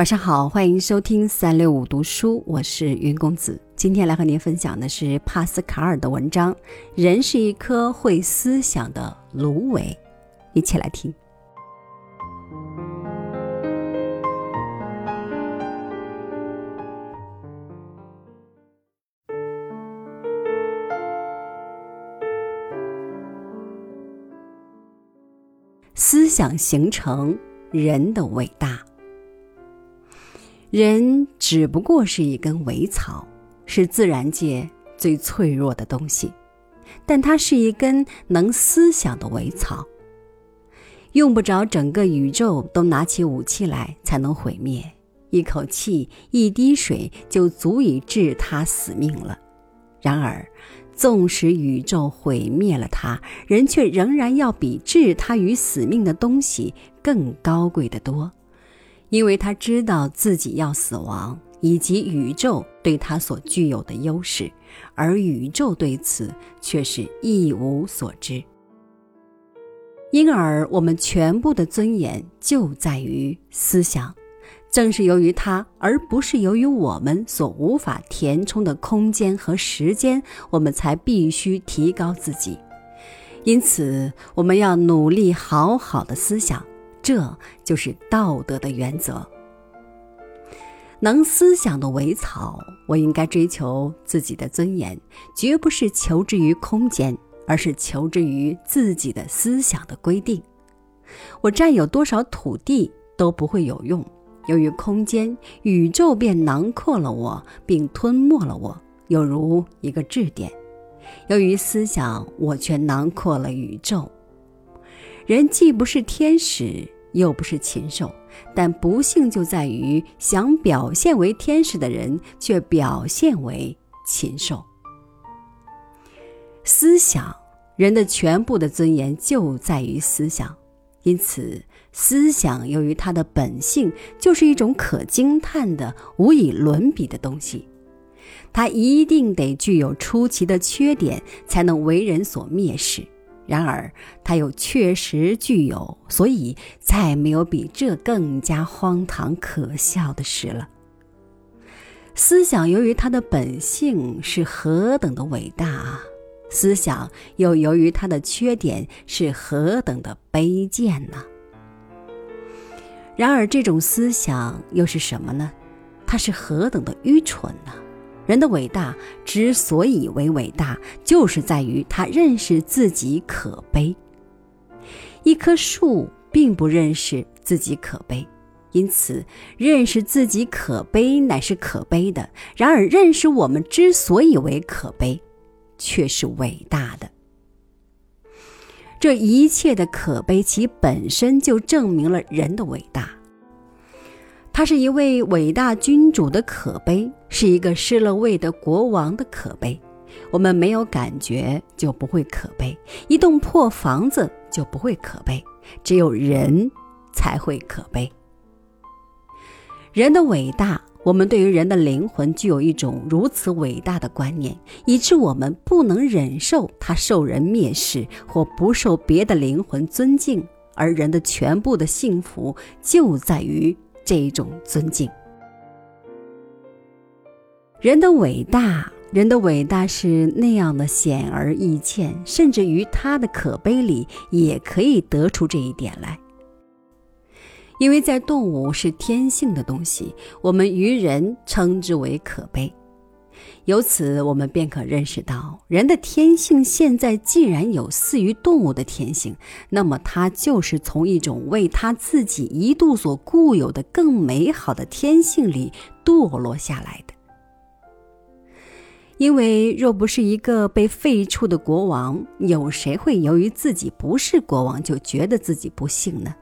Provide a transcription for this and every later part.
晚上好，欢迎收听三六五读书，我是云公子。今天来和您分享的是帕斯卡尔的文章《人是一颗会思想的芦苇》，一起来听。思想形成人的伟大。人只不过是一根苇草，是自然界最脆弱的东西，但它是一根能思想的苇草，用不着整个宇宙都拿起武器来才能毁灭，一口气、一滴水就足以置它死命了。然而，纵使宇宙毁灭了它，人却仍然要比置它于死命的东西更高贵得多。因为他知道自己要死亡，以及宇宙对他所具有的优势，而宇宙对此却是一无所知。因而，我们全部的尊严就在于思想，正是由于它，而不是由于我们所无法填充的空间和时间，我们才必须提高自己。因此，我们要努力好好的思想。这就是道德的原则。能思想的苇草，我应该追求自己的尊严，绝不是求之于空间，而是求之于自己的思想的规定。我占有多少土地都不会有用，由于空间，宇宙便囊括了我，并吞没了我，有如一个质点；由于思想，我却囊括了宇宙。人既不是天使，又不是禽兽，但不幸就在于想表现为天使的人，却表现为禽兽。思想，人的全部的尊严就在于思想，因此，思想由于它的本性就是一种可惊叹的、无以伦比的东西，它一定得具有出奇的缺点，才能为人所蔑视。然而，它又确实具有，所以再没有比这更加荒唐可笑的事了。思想由于它的本性是何等的伟大啊！思想又由于它的缺点是何等的卑贱呢？然而，这种思想又是什么呢？它是何等的愚蠢呢？人的伟大之所以为伟大，就是在于他认识自己可悲。一棵树并不认识自己可悲，因此认识自己可悲乃是可悲的。然而，认识我们之所以为可悲，却是伟大的。这一切的可悲，其本身就证明了人的伟大。他是一位伟大君主的可悲，是一个失了位的国王的可悲。我们没有感觉，就不会可悲；一栋破房子就不会可悲。只有人才会可悲。人的伟大，我们对于人的灵魂具有一种如此伟大的观念，以致我们不能忍受他受人蔑视或不受别的灵魂尊敬。而人的全部的幸福，就在于。这一种尊敬，人的伟大，人的伟大是那样的显而易见，甚至于他的可悲里也可以得出这一点来。因为在动物是天性的东西，我们于人称之为可悲。由此，我们便可认识到，人的天性现在既然有似于动物的天性，那么它就是从一种为他自己一度所固有的更美好的天性里堕落下来的。因为若不是一个被废黜的国王，有谁会由于自己不是国王就觉得自己不幸呢？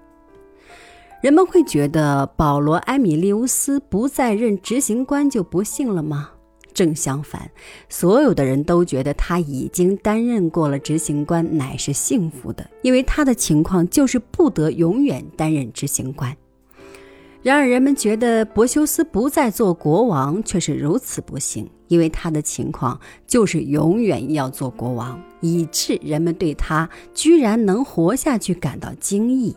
人们会觉得保罗·埃米利乌斯不再任执行官就不幸了吗？正相反，所有的人都觉得他已经担任过了执行官，乃是幸福的，因为他的情况就是不得永远担任执行官。然而，人们觉得伯修斯不再做国王却是如此不幸，因为他的情况就是永远要做国王，以致人们对他居然能活下去感到惊异。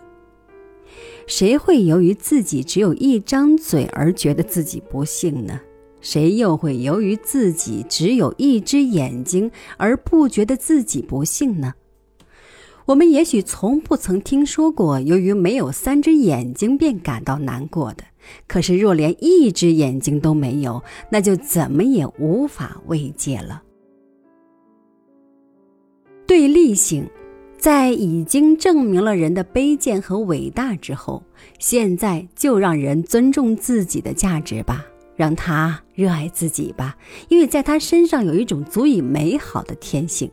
谁会由于自己只有一张嘴而觉得自己不幸呢？谁又会由于自己只有一只眼睛而不觉得自己不幸呢？我们也许从不曾听说过由于没有三只眼睛便感到难过的，可是若连一只眼睛都没有，那就怎么也无法慰藉了。对立性，在已经证明了人的卑贱和伟大之后，现在就让人尊重自己的价值吧。让他热爱自己吧，因为在他身上有一种足以美好的天性。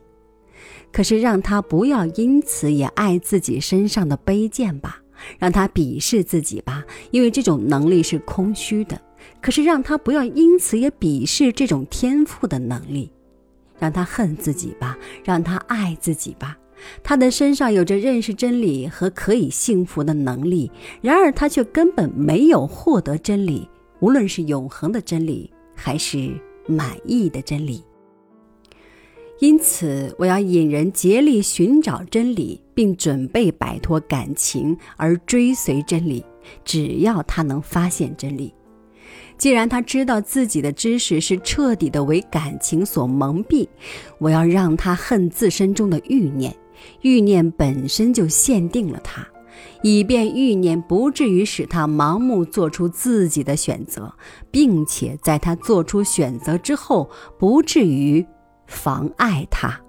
可是让他不要因此也爱自己身上的卑贱吧，让他鄙视自己吧，因为这种能力是空虚的。可是让他不要因此也鄙视这种天赋的能力，让他恨自己吧，让他爱自己吧。他的身上有着认识真理和可以幸福的能力，然而他却根本没有获得真理。无论是永恒的真理，还是满意的真理，因此我要引人竭力寻找真理，并准备摆脱感情而追随真理。只要他能发现真理，既然他知道自己的知识是彻底的为感情所蒙蔽，我要让他恨自身中的欲念，欲念本身就限定了他。以便欲念不至于使他盲目做出自己的选择，并且在他做出选择之后，不至于妨碍他。